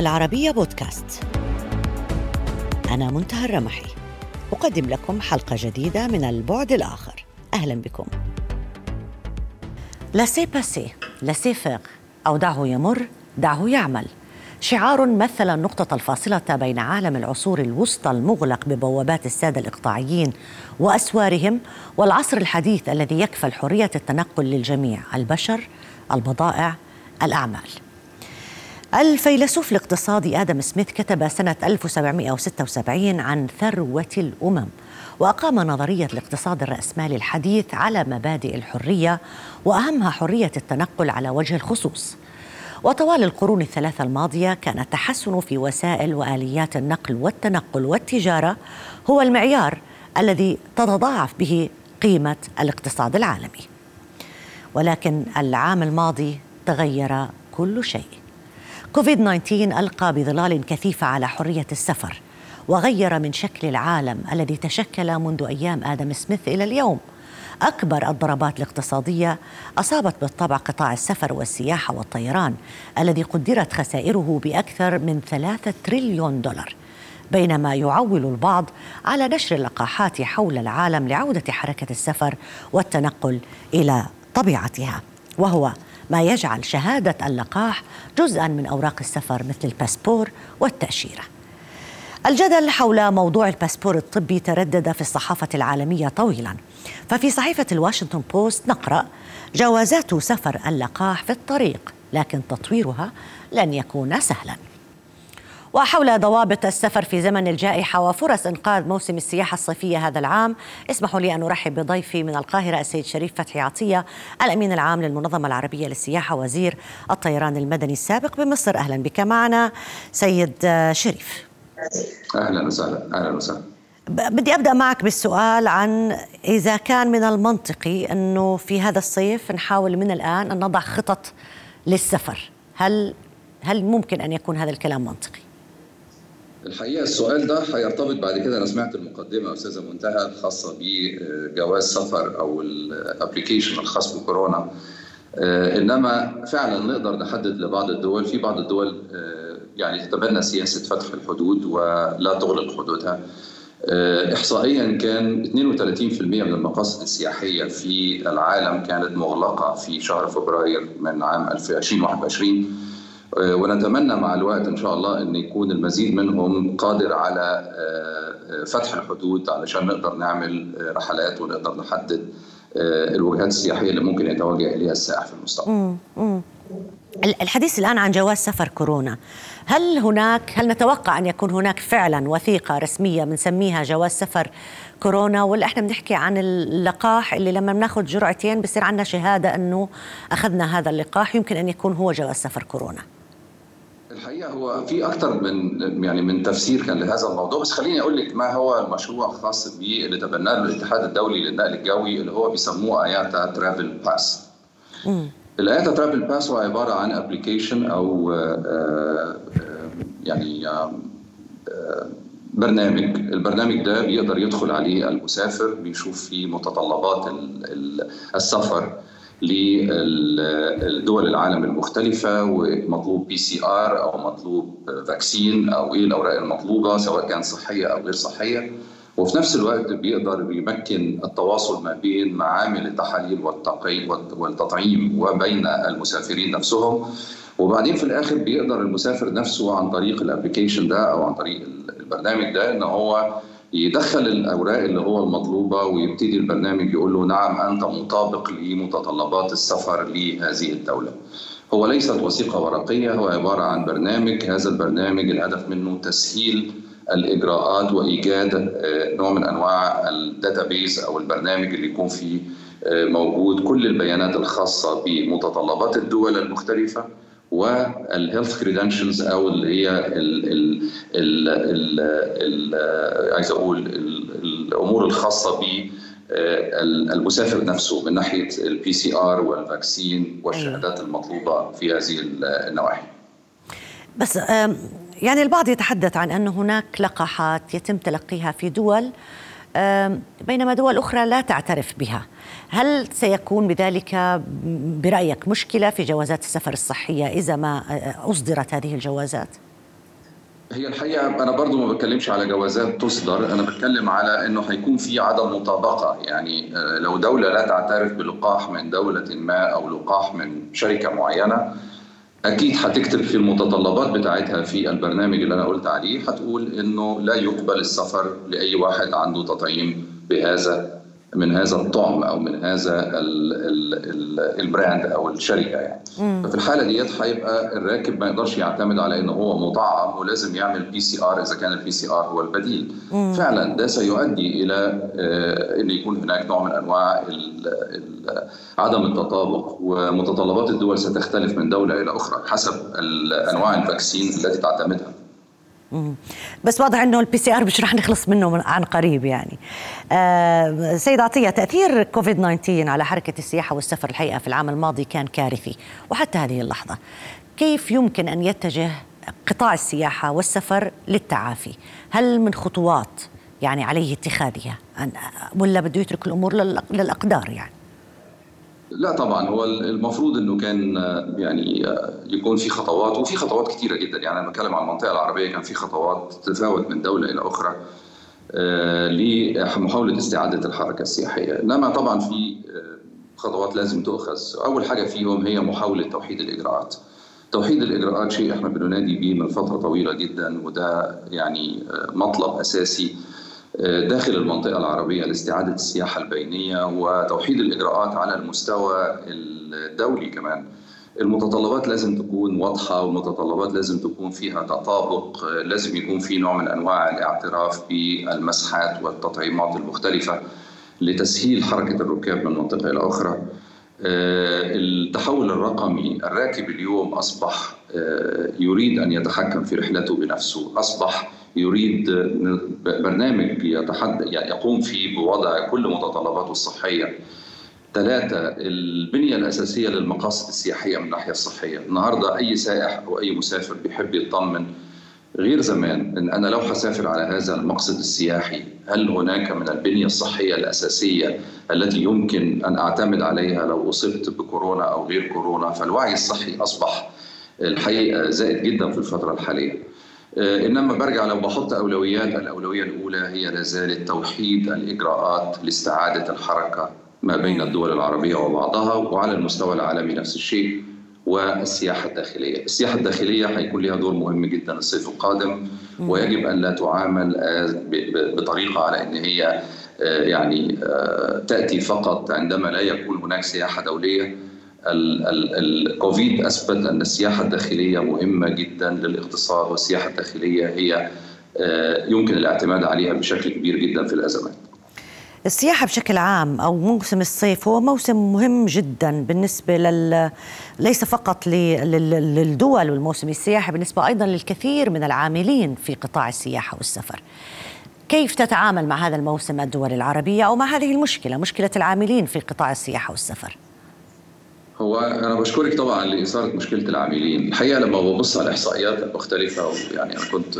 العربية بودكاست. أنا منتهى الرمحي. أقدم لكم حلقة جديدة من البعد الآخر. أهلا بكم. لاسي باسي لاسي فيغ أو دعه يمر دعه يعمل. شعار مثل النقطة الفاصلة بين عالم العصور الوسطى المغلق ببوابات السادة الإقطاعيين وأسوارهم والعصر الحديث الذي يكفل حرية التنقل للجميع البشر البضائع الأعمال. الفيلسوف الاقتصادي آدم سميث كتب سنة 1776 عن ثروة الأمم وأقام نظرية الاقتصاد الرأسمالي الحديث على مبادئ الحرية وأهمها حرية التنقل على وجه الخصوص. وطوال القرون الثلاثة الماضية كان التحسن في وسائل وآليات النقل والتنقل والتجارة هو المعيار الذي تتضاعف به قيمة الاقتصاد العالمي. ولكن العام الماضي تغير كل شيء. كوفيد 19 ألقى بظلال كثيفة على حرية السفر وغير من شكل العالم الذي تشكل منذ أيام آدم سميث إلى اليوم. أكبر الضربات الاقتصادية أصابت بالطبع قطاع السفر والسياحة والطيران الذي قدرت خسائره بأكثر من ثلاثة تريليون دولار. بينما يعول البعض على نشر اللقاحات حول العالم لعودة حركة السفر والتنقل إلى طبيعتها وهو ما يجعل شهادة اللقاح جزءا من أوراق السفر مثل الباسبور والتأشيرة. الجدل حول موضوع الباسبور الطبي تردد في الصحافة العالمية طويلا. ففي صحيفة الواشنطن بوست نقرأ جوازات سفر اللقاح في الطريق لكن تطويرها لن يكون سهلا. وحول ضوابط السفر في زمن الجائحة وفرص إنقاذ موسم السياحة الصيفية هذا العام. اسمحوا لي أن أرحب بضيفي من القاهرة السيد شريف فتحي عطية الأمين العام للمنظمة العربية للسياحة وزير الطيران المدني السابق بمصر. أهلا بك معنا سيد شريف. أهلا وسهلا أهلا وسهلا. بدي أبدأ معك بالسؤال عن إذا كان من المنطقي إنه في هذا الصيف نحاول من الآن أن نضع خطط للسفر. هل هل ممكن أن يكون هذا الكلام منطقي؟ الحقيقة السؤال ده هيرتبط بعد كده أنا سمعت المقدمة أستاذة منتهى الخاصة بجواز سفر أو الابلكيشن الخاص بكورونا. إنما فعلا نقدر نحدد لبعض الدول في بعض الدول يعني تتبنى سياسة فتح الحدود ولا تغلق حدودها. احصائيا كان 32% من المقاصد السياحية في العالم كانت مغلقة في شهر فبراير من عام 2021 ونتمنى مع الوقت إن شاء الله إن يكون المزيد منهم قادر على فتح الحدود علشان نقدر نعمل رحلات ونقدر نحدد الوجهات السياحية اللي ممكن يتوجه إليها السائح في المستقبل. الحديث الآن عن جواز سفر كورونا، هل هناك هل نتوقع أن يكون هناك فعلا وثيقة رسمية بنسميها جواز سفر كورونا ولا إحنا بنحكي عن اللقاح اللي لما بناخذ جرعتين بصير عندنا شهادة إنه أخذنا هذا اللقاح يمكن أن يكون هو جواز سفر كورونا؟ الحقيقة هو في أكثر من يعني من تفسير كان لهذا الموضوع. بس خليني أقول لك ما هو المشروع الخاص به اللي تبناه الاتحاد الدولي للنقل الجوي اللي هو بيسموه IATA Travel Pass. ال IATA Travel Pass هو عبارة عن application أو يعني برنامج. البرنامج ده بيقدر يدخل عليه المسافر بيشوف فيه متطلبات السفر. لدول العالم المختلفة ومطلوب PCR أو مطلوب vaccine أو إيه الأوراق المطلوبة سواء كان صحية أو غير صحية. وفي نفس الوقت بيقدر يمكن التواصل ما بين معامل التحاليل والتطعيم وبين المسافرين نفسهم. وبعدين في الآخر بيقدر المسافر نفسه عن طريق ال application ده أو عن طريق البرنامج ده إن هو يدخل الأوراق اللي هو المطلوبة ويبتدي البرنامج يقول له نعم أنت مطابق لمتطلبات السفر لهذه الدولة. هو ليست وثيقة ورقية هو عبارة عن برنامج هذا البرنامج الهدف منه تسهيل الإجراءات وإيجاد نوع من أنواع ال database أو البرنامج اللي يكون فيه موجود كل البيانات الخاصة بمتطلبات الدول المختلفة وال health credentials أو اللي هي ال ال ال ال ال عايز أقول الأمور الخاصة ب المسافر نفسه من ناحية ال PCR وال vaccine والشهادات المطلوبة في هذه النواحي. بس يعني البعض يتحدث عن أن هناك لقاحات يتم تلقيها في دول بينما دول أخرى لا تعترف بها. هل سيكون بذلك برأيك مشكلة في جوازات السفر الصحية إذا ما أصدرت هذه الجوازات؟ هي الحقيقة أنا برضو ما بتكلمش على جوازات تصدر أنا بتكلم على إنه هيكون في عدم مطابقة يعني لو دولة لا تعترف بلقاح من دولة ما أو لقاح من شركة معينة أكيد هتكتب في المتطلبات بتاعتها في البرنامج اللي أنا قلت عليه هتقول إنه لا يقبل السفر لأي واحد عنده تطعيم بهذا من هذا الطعم أو من هذا ال ال ال ال brand أو الشركة يعني مم. ففي الحالة ديت هيبقى الراكب ما يقدرش يعتمد على انه هو مطعم ولازم يعمل PCR إذا كان ال PCR هو البديل مم. فعلا ده سيؤدي إلى إن يكون هناك نوع من أنواع عدم التطابق ومتطلبات الدول ستختلف من دولة إلى أخرى حسب أنواع ال vaccine التي تعتمدها بس واضح إنه ال PCR مش رح نخلص منه عن قريب يعني. آه سيد عطية تأثير كوفيد 19 على حركة السياحة والسفر الحقيقة في العام الماضي كان كارثي وحتى هذه اللحظة. كيف يمكن أن يتجه قطاع السياحة والسفر للتعافي؟ هل من خطوات يعني عليه اتخاذها ولا بده يترك الأمور للأقدار يعني؟ لا طبعا هو المفروض إنه كان يعني يكون في خطوات وفي خطوات كثيره جدا. يعني أنا بتكلم عن المنطقة العربية كان في خطوات تتفاوت من دولة إلى أخرى لمحاولة استعادة الحركة السياحية. إنما طبعا في خطوات لازم تؤخذ. أول حاجة فيهم هي محاولة توحيد الإجراءات. توحيد الإجراءات شيء إحنا بننادي به من فترة طويلة جدا وده يعني مطلب أساسي داخل المنطقة العربية لاستعادة السياحة البينية وتوحيد الإجراءات على المستوى الدولي كمان. المتطلبات لازم تكون واضحة والمتطلبات لازم تكون فيها تطابق لازم يكون في نوع من أنواع الاعتراف بالمسحات والتطعيمات المختلفة لتسهيل حركة الركاب من منطقة إلى أخرى. التحول الرقمي الراكب اليوم أصبح يريد أن يتحكم في رحلته بنفسه أصبح يريد برنامج يتحد يقوم فيه بوضع كل متطلباته الصحية. ثلاثة البنية الأساسية للمقاصد السياحية من الناحية الصحية. النهاردة أي سائح أو أي مسافر بيحب يطمن غير زمان إن أنا لو حسافر على هذا المقصد السياحي هل هناك من البنية الصحية الأساسية التي يمكن أن أعتمد عليها لو أصبت بكورونا أو غير كورونا؟ فالوعي الصحي أصبح الحقيقة زائد جدا في الفترة الحالية. إنما برجع لو بحط أولويات الأولوية الأولى هي لا زالت توحيد الإجراءات لاستعادة الحركة ما بين الدول العربية وبعضها وعلى المستوى العالمي نفس الشيء والسياحة الداخلية، السياحة الداخلية هيكون لها دور مهم جدا الصيف القادم ويجب أن لا تعامل بطريقة على إن هي يعني تأتي فقط عندما لا يكون هناك سياحة دولية. الكوفيد أثبت أن السياحة الداخلية مهمة جدا للاقتصاد والسياحة الداخلية هي يمكن الاعتماد عليها بشكل كبير جدا في الأزمات. السياحة بشكل عام أو موسم الصيف هو موسم مهم جدا بالنسبة لل ليس فقط للدول والموسم السياحي بالنسبة أيضا للكثير من العاملين في قطاع السياحة والسفر. كيف تتعامل مع هذا الموسم الدول العربية أو مع هذه المشكلة مشكلة العاملين في قطاع السياحة والسفر؟ هو أنا بشكرك طبعا لاثاره مشكلة العاملين، الحقيقة لما ببص على الاحصائيات المختلفه يعني أنا كنت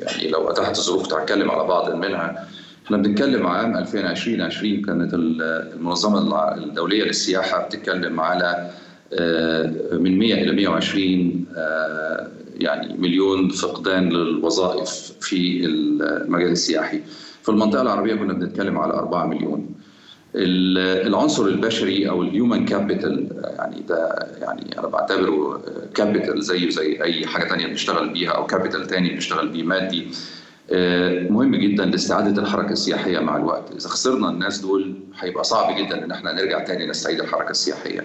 يعني لو اتاحت الظروف هتكلم على بعض منها إحنا بنتكلم عام 2020 كانت المنظمة الدولية للسياحة بتتكلم على من 100 إلى 120 يعني مليون فقدان للوظائف في المجال السياحي. في المنطقة العربية كنا بنتكلم على 4 مليون. العنصر البشري أو ال human capital يعني ده يعني أنا بعتبره capital زيه زي أي حاجة ثانية بنشتغل بيها أو capital ثاني بنشتغل بيه مادي. مهم جدا لاستعادة الحركة السياحية مع الوقت. إذا خسرنا الناس دول هيبقى صعب جدا إن إحنا نرجع تاني نستعيد الحركة السياحية.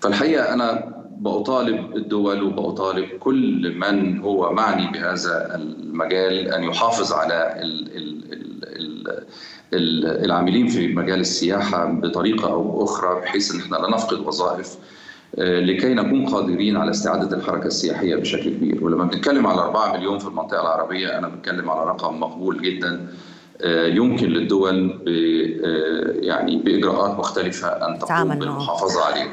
فالحقيقة أنا بأطالب الدول وبأطالب كل من هو معني بهذا المجال أن يحافظ على ال ال ال ال العاملين في مجال السياحة بطريقة أو أخرى بحيث أن إحنا لا نفقد وظائف لكي نكون قادرين على استعادة الحركة السياحية بشكل كبير. ولما بنتكلم على 4 مليون في المنطقة العربية أنا بتكلم على رقم مقبول جدا يمكن للدول يعني بإجراءات مختلفة أن تقوم بالمحافظة عليه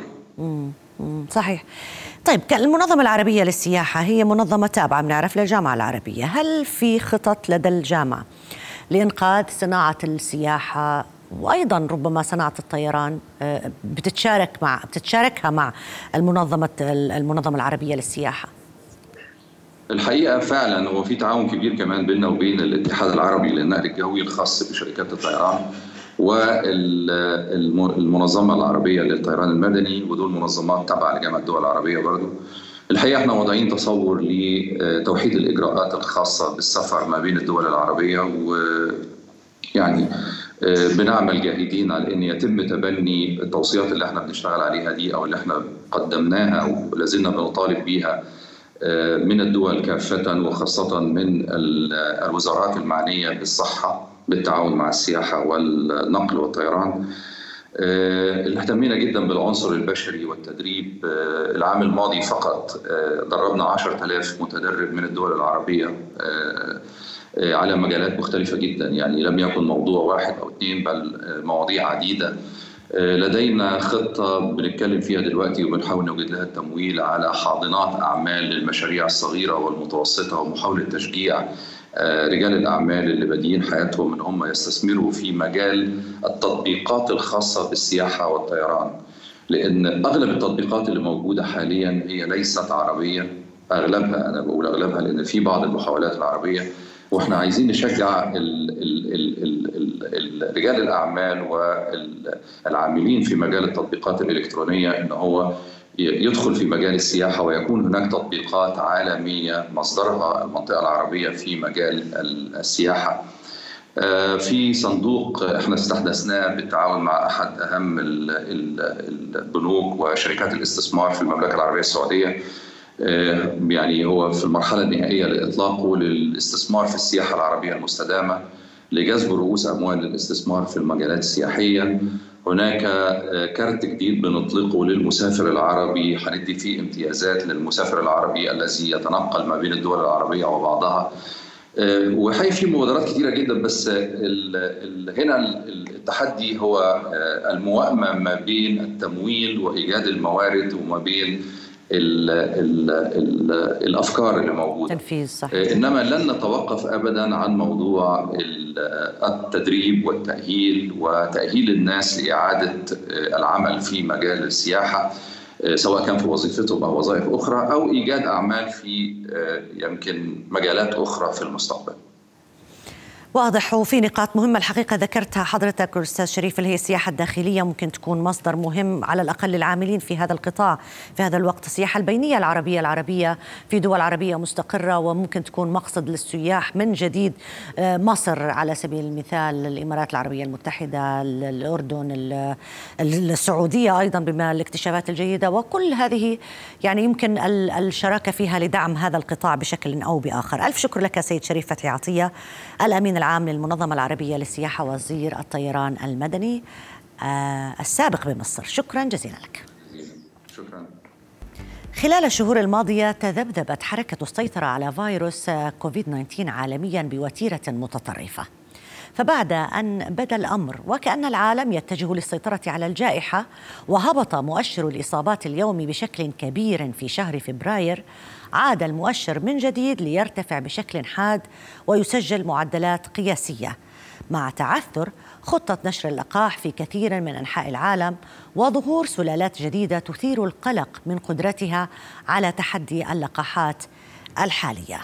صحيح. طيب المنظمة العربية للسياحة هي منظمة تابعة بنعرف للجامعة العربية. هل في خطط لدى الجامعة لإنقاذ صناعة السياحة وأيضا ربما صناعة الطيران بتتشارك مع بتتشاركها مع المنظمه المنظمة العربية للسياحة. الحقيقة فعلا هو في تعاون كبير كمان بيننا وبين الاتحاد العربي للنقل الجوي الخاص بشركات الطيران والمنظمة العربية للطيران المدني ودول منظمات تابعه لجامعه الدول العربية برضه الحقيقة إحنا واضعين تصور لتوحيد الإجراءات الخاصة بالسفر ما بين الدول العربية و يعني بنعمل جاهدين على ان يتم تبني التوصيات اللي إحنا بنشتغل عليها دي أو اللي إحنا قدمناها ولازلنا بنطالب بيها من الدول كافة وخاصة من الوزارات المعنية بالصحة بالتعاون مع السياحة والنقل والطيران. اللي اهتمينا جدا بالعنصر البشري والتدريب العام الماضي فقط دربنا 10000 متدرب من الدول العربية على مجالات مختلفة جدا يعني لم يكن موضوع واحد أو اثنين بل مواضيع عديدة. لدينا خطة بنتكلم فيها دلوقتي وبنحاول نوجد لها التمويل على حاضنات أعمال للمشاريع الصغيرة والمتوسطة ومحاولة تشجيع رجال الأعمال اللي بادئين حياتهم إن هم يستثمروا في مجال التطبيقات الخاصة بالسياحة والطيران. لأن أغلب التطبيقات اللي موجودة حاليا هي ليست عربية. أغلبها أنا بقول أغلبها لأن في بعض المحاولات العربية. وإحنا عايزين نشجع ال ال ال ال ال رجال الأعمال والعاملين في مجال التطبيقات الإلكترونية إن هو يدخل في مجال السياحة ويكون هناك تطبيقات عالمية مصدرها المنطقة العربية في مجال السياحة. في صندوق إحنا استحدثناه بالتعاون مع أحد أهم البنوك وشركات الاستثمار في المملكة العربية السعودية يعني هو في المرحلة النهائية لإطلاقه للاستثمار في السياحة العربية المستدامة لجذب رؤوس أموال للاستثمار في المجالات السياحية هناك كارت جديد بنطلقه للمسافر العربي. هندي فيه امتيازات للمسافر العربي الذي يتنقل ما بين الدول العربية وبعضها. وحقيقي في مبادرات كثيرة جدا بس ال ال هنا التحدي هو الموائمة ما بين التمويل وإيجاد الموارد وما بين ال ال ال الأفكار اللي موجودة. تنفيذ صحيح. إنما لن نتوقف ابدا عن موضوع التدريب والتأهيل وتأهيل الناس لإعادة العمل في مجال السياحة سواء كان في وظيفتهم أو وظائف أخرى أو إيجاد أعمال في يمكن مجالات أخرى في المستقبل. واضح وفي نقاط مهمة الحقيقة ذكرتها حضرتك أستاذ شريف اللي هي السياحة الداخلية. ممكن تكون مصدر مهم على الأقل للعاملين في هذا القطاع في هذا الوقت. السياحة البينية العربية العربية في دول عربية مستقرة وممكن تكون مقصد للسياح من جديد مصر على سبيل المثال الإمارات العربية المتحدة الأردن السعودية أيضا بما الاكتشافات الجيدة. وكل هذه يعني يمكن الشراكة فيها لدعم هذا القطاع بشكل أو بآخر. ألف شكر لك سيد شريف فتحي عطية الأمين العام للمنظمة العربية للسياحة وزير الطيران المدني آه السابق بمصر. شكرا جزيلا لك. شكرا. خلال الشهور الماضية تذبذبت حركة السيطرة على فيروس كوفيد 19 عالميا بوتيرة متطرفة. فبعد أن بدا الأمر وكأن العالم يتجه للسيطرة على الجائحة وهبط مؤشر الإصابات اليومي بشكل كبير في شهر فبراير عاد المؤشر من جديد ليرتفع بشكل حاد ويسجل معدلات قياسية مع تعثر خطة نشر اللقاح في كثير من أنحاء العالم وظهور سلالات جديدة تثير القلق من قدرتها على تحدي اللقاحات الحالية.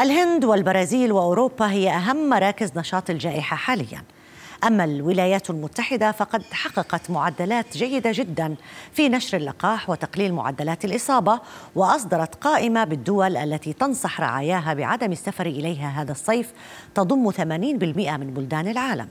الهند والبرازيل وأوروبا هي أهم مراكز نشاط الجائحة حاليا. أما الولايات المتحدة فقد حققت معدلات جيدة جدا في نشر اللقاح وتقليل معدلات الإصابة وأصدرت قائمة بالدول التي تنصح رعاياها بعدم السفر إليها هذا الصيف تضم 80% من بلدان العالم.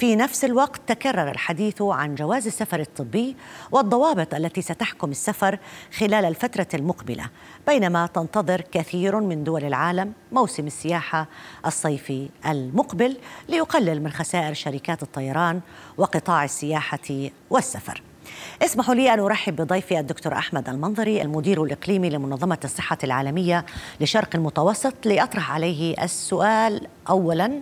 في نفس الوقت تكرر الحديث عن جواز السفر الطبي والضوابط التي ستحكم السفر خلال الفترة المقبلة بينما تنتظر كثير من دول العالم موسم السياحة الصيفي المقبل ليقلل من خسائر شركات الطيران وقطاع السياحة والسفر. اسمحوا لي أن أرحب بضيفي الدكتور أحمد المنظري المدير الإقليمي لمنظمة الصحة العالمية لشرق المتوسط لأطرح عليه السؤال أولا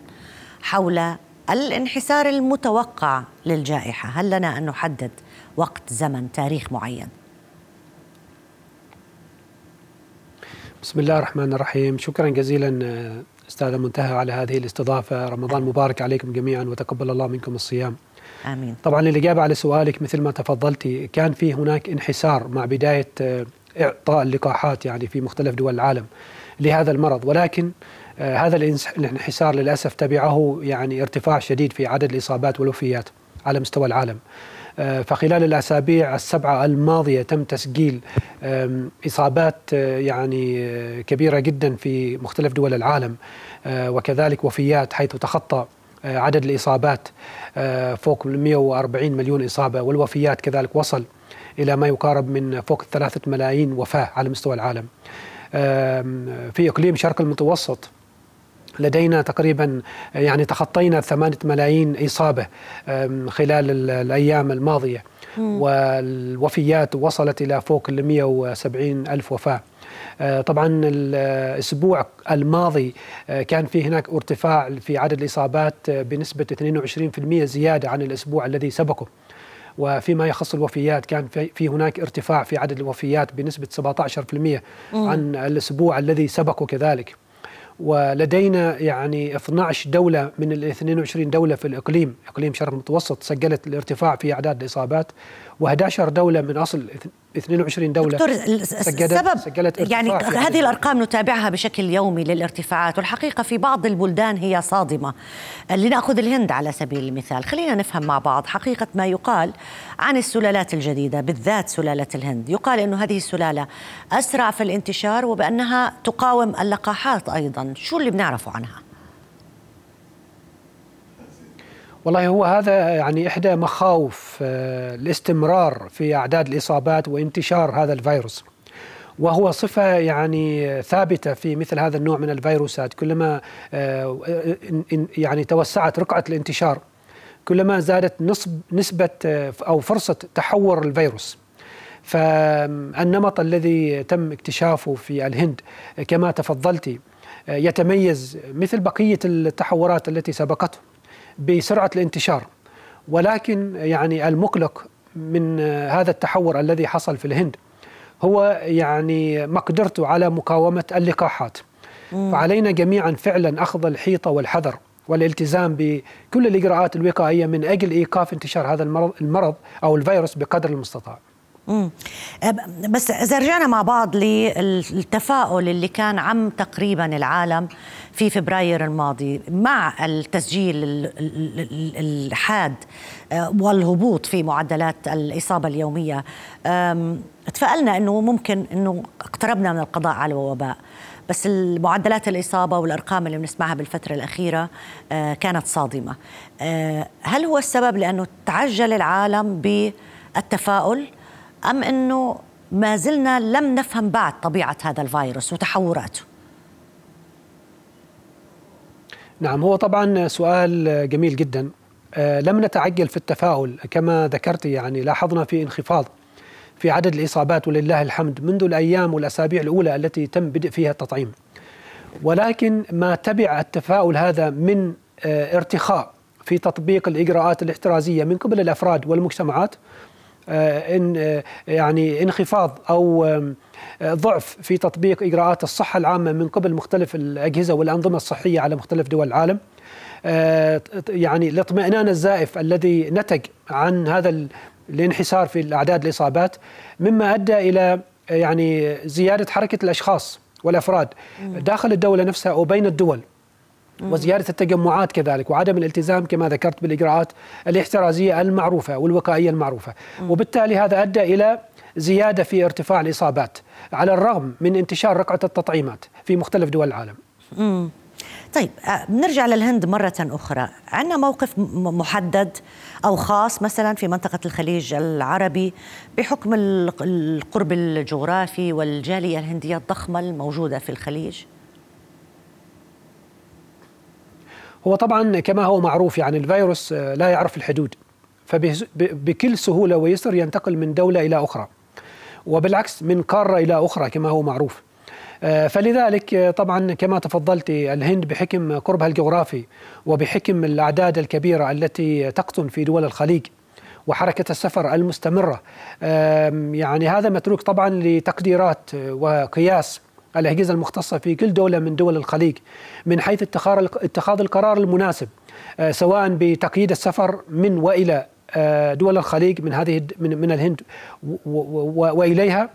حول الانحسار المتوقع للجائحة. هل لنا أن نحدد وقت زمن تاريخ معين؟ بسم الله الرحمن الرحيم. شكرا جزيلا أستاذة منتهى على هذه الاستضافة. رمضان مبارك عليكم جميعا وتقبل الله منكم الصيام. آمين. طبعا الإجابة على سؤالك مثل ما تفضلتي كان في هناك انحسار مع بداية إعطاء اللقاحات يعني في مختلف دول العالم لهذا المرض. ولكن هذا الانحسار للأسف تبعه يعني ارتفاع شديد في عدد الإصابات والوفيات على مستوى العالم. فخلال الأسابيع السبعة الماضية تم تسجيل إصابات يعني كبيرة جدا في مختلف دول العالم. وكذلك وفيات حيث تخطى عدد الإصابات فوق 140 مليون إصابة. والوفيات كذلك وصل إلى ما يقارب من فوق ثلاثة ملايين وفاة على مستوى العالم. في إقليم شرق المتوسط لدينا تقريبا يعني تخطينا ثمانية ملايين إصابة خلال الأيام الماضية. والوفيات وصلت إلى فوق ال 170 ألف وفاة. آه، طبعا الأسبوع الماضي آه، كان في هناك ارتفاع في عدد الإصابات آه، بنسبة 22% زيادة عن الأسبوع الذي سبقه. وفيما يخص الوفيات كان في هناك ارتفاع في عدد الوفيات بنسبة 17% عن الأسبوع الذي سبقه كذلك. ولدينا يعني 12 دولة من ال 22 دولة في الإقليم. إقليم شرق المتوسط. سجلت الارتفاع في أعداد الإصابات. و11 دولة من أصل 22 دولة دكتور السبب سجلت يعني هذه الأرقام نتابعها بشكل يومي للارتفاعات والحقيقة في بعض البلدان هي صادمة. لنأخذ الهند على سبيل المثال. خلينا نفهم مع بعض حقيقة ما يقال عن السلالات الجديدة بالذات سلالة الهند. يقال أنه هذه السلالة أسرع في الانتشار وبأنها تقاوم اللقاحات أيضا. شو اللي بنعرفه عنها؟ والله هو هذا يعني إحدى مخاوف آه، الاستمرار في أعداد الإصابات وانتشار هذا الفيروس. وهو صفة يعني ثابتة في مثل هذا النوع من الفيروسات. كلما آه، يعني توسعت رقعة الانتشار كلما زادت نسب نسبة آه، أو فرصة تحور الفيروس. فالنمط الذي تم اكتشافه في الهند كما تفضلتي يتميز مثل بقية التحورات التي سبقته. بسرعة الانتشار ولكن يعني المقلق من هذا التحور الذي حصل في الهند هو يعني مقدرته على مقاومة اللقاحات مم. فعلينا جميعا فعلا أخذ الحيطة والحذر والالتزام بكل الإجراءات الوقائية من أجل إيقاف انتشار هذا المرض, المرض أو الفيروس بقدر المستطاع. بس إذا رجعنا مع بعض للتفاؤل اللي كان عم تقريبا العالم في فبراير الماضي مع التسجيل الحاد آه، والهبوط في معدلات الإصابة اليومية. تفائلنا إنه ممكن إنه اقتربنا من القضاء على الوباء بس المعدلات الإصابة والأرقام اللي بنسمعها بالفترة الأخيرة آه، كانت صادمة. آه، هل هو السبب لأنه تعجل العالم بالتفاؤل؟ أم أنه ما زلنا لم نفهم بعد طبيعة هذا الفيروس وتحوراته؟ نعم هو طبعا سؤال جميل جدا. آه لم نتعجل في التفاؤل. كما ذكرت يعني لاحظنا في انخفاض في عدد الإصابات ولله الحمد منذ الأيام والأسابيع الأولى التي تم بدء فيها التطعيم. ولكن ما تبع التفاؤل هذا من آه ارتخاء في تطبيق الإجراءات الاحترازية من قبل الأفراد والمجتمعات إن آه، يعني انخفاض أو آه، ضعف في تطبيق إجراءات الصحة العامة من قبل مختلف الأجهزة والأنظمة الصحية على مختلف دول العالم. يعني الاطمئنان الزائف الذي نتج عن هذا الانحسار في الأعداد الإصابات مما أدى إلى يعني زيادة حركة الأشخاص والأفراد داخل الدولة نفسها وبين الدول. وزيادة التجمعات كذلك وعدم الالتزام كما ذكرت بالإجراءات الاحترازية المعروفة والوقائية المعروفة. وبالتالي هذا أدى إلى زيادة في ارتفاع الإصابات على الرغم من انتشار رقعة التطعيمات في مختلف دول العالم. مم. طيب آه، نرجع للهند مرة أخرى. عندنا موقف محدد أو خاص مثلا في منطقة الخليج العربي بحكم القرب الجغرافي والجالية الهندية الضخمة الموجودة في الخليج؟ هو طبعا كما هو معروف يعني الفيروس آه، لا يعرف الحدود. فبكل سهولة ويسر ينتقل من دولة إلى أخرى. وبالعكس من قارة إلى أخرى كما هو معروف. آه، فلذلك آه، طبعا كما تفضلت الهند بحكم قربها الجغرافي وبحكم الأعداد الكبيرة التي تقطن في دول الخليج وحركة السفر المستمرة. يعني هذا متروك طبعا لتقديرات وقياس الأجهزة المختصة في كل دولة من دول الخليج من حيث اتخاذ القرار المناسب آه، سواء بتقييد السفر من وإلى آه، دول الخليج من هذه من الهند وإليها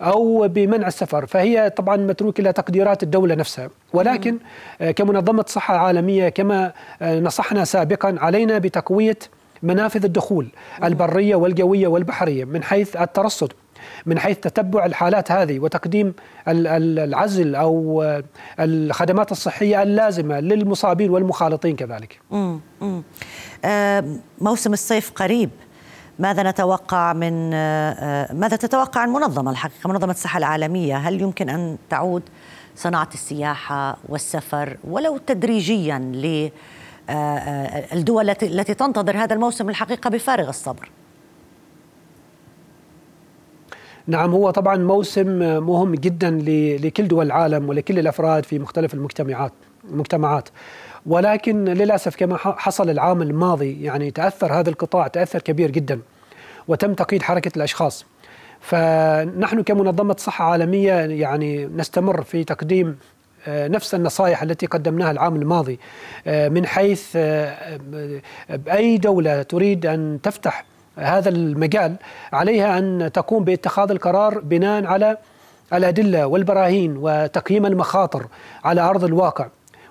أو بمنع السفر. فهي طبعا متروك إلى تقديرات الدولة نفسها. ولكن كمنظمه صحة عالمية كما نصحنا سابقا علينا بتقوية منافذ الدخول البرية والجوية والبحرية من حيث الترصد من حيث تتبع الحالات هذه وتقديم العزل أو الخدمات الصحية اللازمة للمصابين والمخالطين كذلك. آه موسم الصيف قريب ماذا نتوقع من آه ماذا تتوقع المنظمه الحقيقة منظمة الصحة العالمية هل يمكن أن تعود صناعة السياحة والسفر ولو تدريجيا ل الدول التي التي تنتظر هذا الموسم الحقيقة بفارغ الصبر؟ نعم هو طبعا موسم مهم جدا لكل دول العالم ولكل الأفراد في مختلف المجتمعات المجتمعات. ولكن للأسف كما حصل العام الماضي يعني تأثر هذا القطاع تأثر كبير جدا وتم تقييد حركة الأشخاص. فنحن كمنظمة صحة عالمية يعني نستمر في تقديم نفس النصائح التي قدمناها العام الماضي من حيث أي دولة تريد أن تفتح هذا المجال عليها أن تقوم باتخاذ القرار بناء على الأدلة والبراهين وتقييم المخاطر على أرض الواقع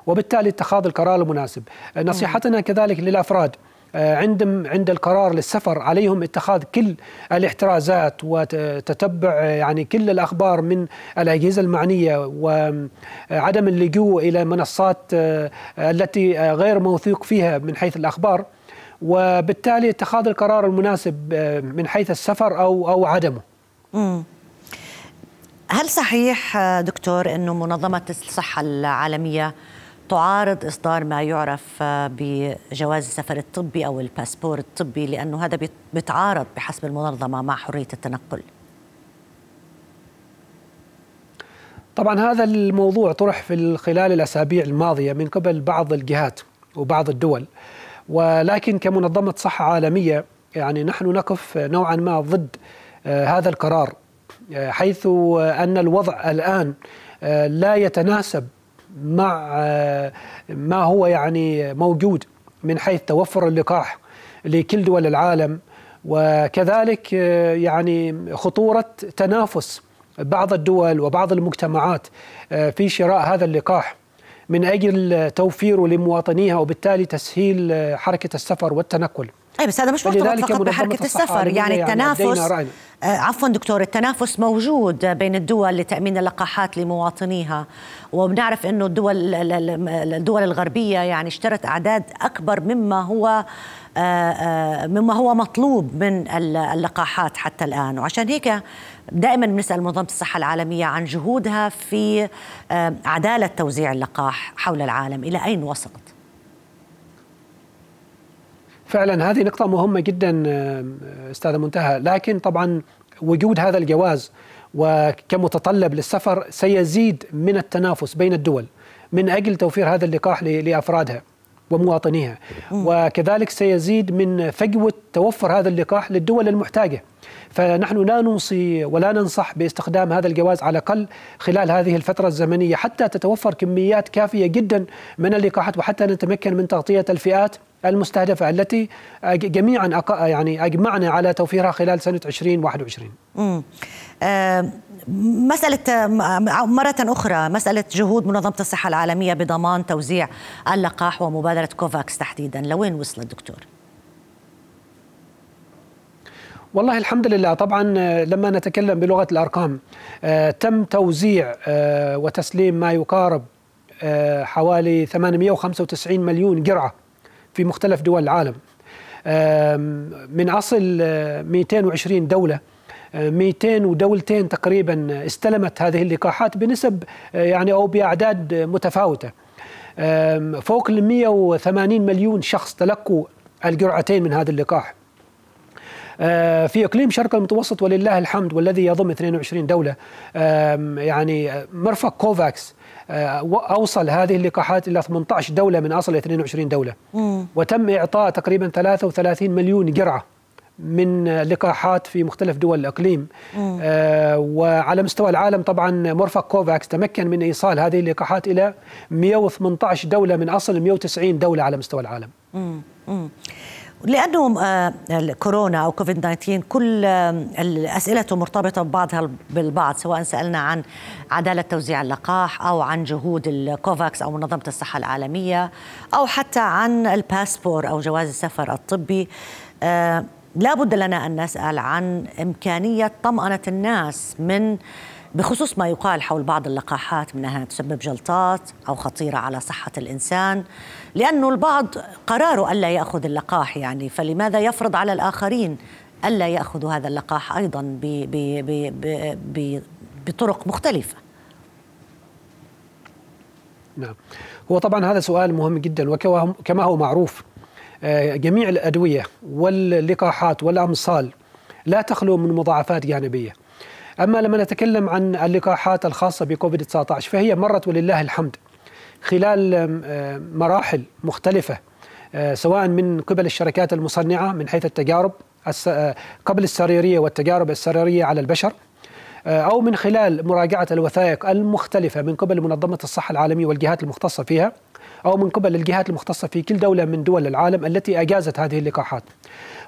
وبالتالي اتخاذ القرار المناسب. نصيحتنا كذلك للأفراد عند عند القرار للسفر عليهم اتخاذ كل الاحترازات وتتبع يعني كل الأخبار من الأجهزة المعنية وعدم اللجوء إلى منصات التي غير موثوق فيها من حيث الأخبار وبالتالي اتخاذ القرار المناسب من حيث السفر أو أو عدمه. مم. هل صحيح دكتور إنه منظمة الصحة العالمية تعارض إصدار ما يعرف بجواز السفر الطبي أو الباسبور الطبي لأنه هذا بيتعارض بحسب المنظمة مع حرية التنقل؟ طبعا هذا الموضوع طرح في خلال الأسابيع الماضية من قبل بعض الجهات وبعض الدول ولكن كمنظمة صحة عالمية يعني نحن نقف نوعا ما ضد هذا القرار حيث أن الوضع الآن لا يتناسب مع ما هو يعني موجود من حيث توفر اللقاح لكل دول العالم. وكذلك يعني خطورة تنافس بعض الدول وبعض المجتمعات في شراء هذا اللقاح. من أجل توفيره لمواطنيها وبالتالي تسهيل حركة السفر والتنقل. أي بس هذا مش مرتبط فقط بحركة السفر يعني التنافس يعني آه عفوا دكتور التنافس موجود بين الدول لتأمين اللقاحات لمواطنيها وبنعرف إنه الدول الدول الغربية يعني اشترت أعداد أكبر مما هو آآ آآ مما هو مطلوب من اللقاحات حتى الآن وعشان هيك دائما بنسأل منظمة الصحة العالمية عن جهودها في عدالة توزيع اللقاح حول العالم. إلى أين وصلت؟ فعلا هذه نقطة مهمة جدا أستاذ منتهى، لكن طبعا وجود هذا الجواز وكمتطلب للسفر سيزيد من التنافس بين الدول من أجل توفير هذا اللقاح لأفرادها ومواطنيها. وكذلك سيزيد من فجوة توفر هذا اللقاح للدول المحتاجة. فنحن لا نوصي ولا ننصح باستخدام هذا الجواز على الأقل خلال هذه الفترة الزمنية حتى تتوفر كميات كافية جدا من اللقاحات وحتى نتمكن من تغطية الفئات المستهدفة التي جميعا يعني أجمعنا على توفيرها خلال سنة 2021 امم آه مسألة مرة أخرى مسألة جهود منظمة الصحة العالمية بضمان توزيع اللقاح ومبادرة كوفاكس تحديدا. لوين وصلت دكتور؟ والله الحمد لله. طبعا لما نتكلم بلغة الأرقام آه تم توزيع آه وتسليم ما يقارب آه حوالي 895 مليون جرعة في مختلف دول العالم. من أصل 220 دولة 200 ودولتين تقريبا استلمت هذه اللقاحات بنسب يعني أو بأعداد متفاوتة. فوق ال 180 مليون شخص تلقوا الجرعتين من هذا اللقاح. في إقليم شرق المتوسط ولله الحمد والذي يضم 22 دولة يعني مرفق كوفاكس اوصل هذه اللقاحات إلى 18 دولة من أصل 22 دولة مم. وتم إعطاء تقريبا 33 مليون جرعة من لقاحات في مختلف دول الإقليم آه وعلى مستوى العالم طبعا مرفق كوفاكس تمكن من إيصال هذه اللقاحات إلى 118 دولة من أصل 190 دولة على مستوى العالم. مم. مم. لأنه آه، الكورونا أو كوفيد 19 كل اسئلته مرتبطة ببعضها بالبعض سواء سألنا عن عدالة توزيع اللقاح أو عن جهود الكوفاكس أو منظمة الصحة العالمية أو حتى عن الباسبور أو جواز السفر الطبي. آه، لا بد لنا أن نسأل عن إمكانية طمأنة الناس من بخصوص ما يقال حول بعض اللقاحات من انها تسبب جلطات أو خطيرة على صحة الإنسان لأنه البعض قراره ألا يأخذ اللقاح يعني فلماذا يفرض على الآخرين ألا ياخذوا هذا اللقاح أيضا ب ب ب ب بطرق مختلفة؟ نعم. هو طبعا هذا سؤال مهم جدا وكما هو معروف آه، جميع الأدوية واللقاحات والأمصال لا تخلو من مضاعفات جانبية. أما لما نتكلم عن اللقاحات الخاصة بكوفيد 19 فهي مرت ولله الحمد. خلال آه، مراحل مختلفة آه، سواء من قبل الشركات المصنعة من حيث التجارب آه، قبل السريرية والتجارب السريرية على البشر أو من خلال مراجعة الوثائق المختلفة من قبل منظمة الصحة العالمية والجهات المختصة فيها أو من قبل الجهات المختصة في كل دولة من دول العالم التي أجازت هذه اللقاحات.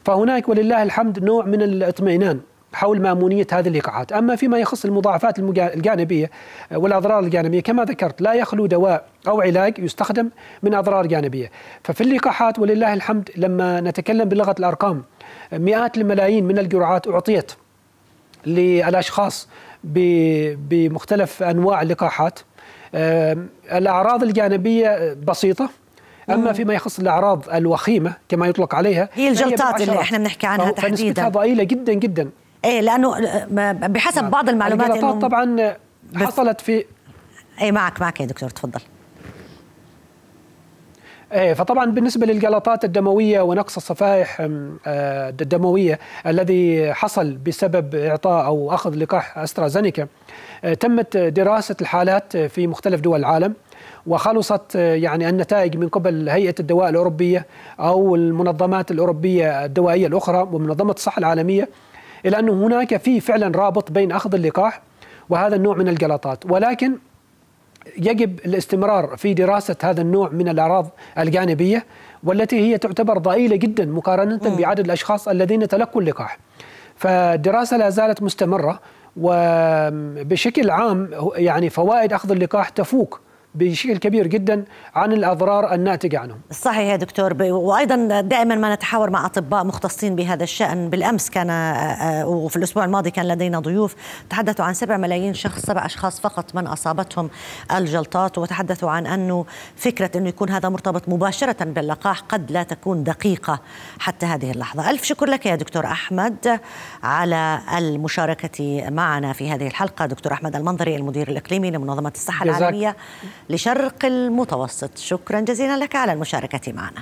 فهناك ولله الحمد نوع من الإطمئنان. حول مأمونية هذه اللقاحات، أما فيما يخص المضاعفات الجانبية والأضرار الجانبية كما ذكرت لا يخلو دواء أو علاج يستخدم من أضرار جانبية، ففي اللقاحات ولله الحمد لما نتكلم بلغة الأرقام مئات الملايين من الجرعات أعطيت للأشخاص بمختلف أنواع اللقاحات. الأعراض الجانبية بسيطة. أما فيما يخص الأعراض الوخيمة كما يطلق عليها هي الجلطات اللي إحنا بنحكي عنها تحديدا فنسبتها ضئيلة جدا جدا. إيه لأنه بحسب نعم. بعض المعلومات إنه طبعا حصلت في إيه معك معك يا دكتور تفضل إيه فطبعا بالنسبة للجلطات الدموية ونقص الصفائح آه، الدموية الذي حصل بسبب إعطاء أو أخذ لقاح أسترازينيكا آه، تمت دراسة الحالات في مختلف دول العالم وخلصت آه، يعني النتائج من قبل هيئة الدواء الأوروبية أو المنظمات الأوروبية الدوائية الأخرى ومنظمة الصحة العالمية إلى أنه هناك في فعلا رابط بين أخذ اللقاح وهذا النوع من الجلطات ولكن يجب الاستمرار في دراسة هذا النوع من الأعراض الجانبية والتي هي تعتبر ضئيلة جدا مقارنة م. بعدد الأشخاص الذين تلقوا اللقاح فالدراسة لا زالت مستمرة وبشكل عام يعني فوائد أخذ اللقاح تفوق بشكل كبير جدا عن الأضرار الناتجة عنهم. صحيح يا دكتور. وأيضا دائما ما نتحاور مع أطباء مختصين بهذا الشأن. بالأمس كان آه، آه، وفي الأسبوع الماضي كان لدينا ضيوف. تحدثوا عن 7 ملايين شخص سبع أشخاص فقط من أصابتهم الجلطات وتحدثوا عن انه فكرة انه يكون هذا مرتبط مباشرة باللقاح قد لا تكون دقيقة حتى هذه اللحظة. ألف شكر لك يا دكتور أحمد على المشاركة معنا في هذه الحلقة. دكتور أحمد المنظري المدير الإقليمي لمنظمة الصحة العالمية. لشرق المتوسط. شكرا جزيلا لك على المشاركة معنا.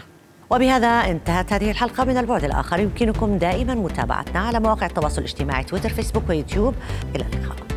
وبهذا انتهت هذه الحلقة من البعد الآخر. يمكنكم دائما متابعتنا على مواقع التواصل الاجتماعي تويتر فيسبوك ويوتيوب. إلى اللقاء.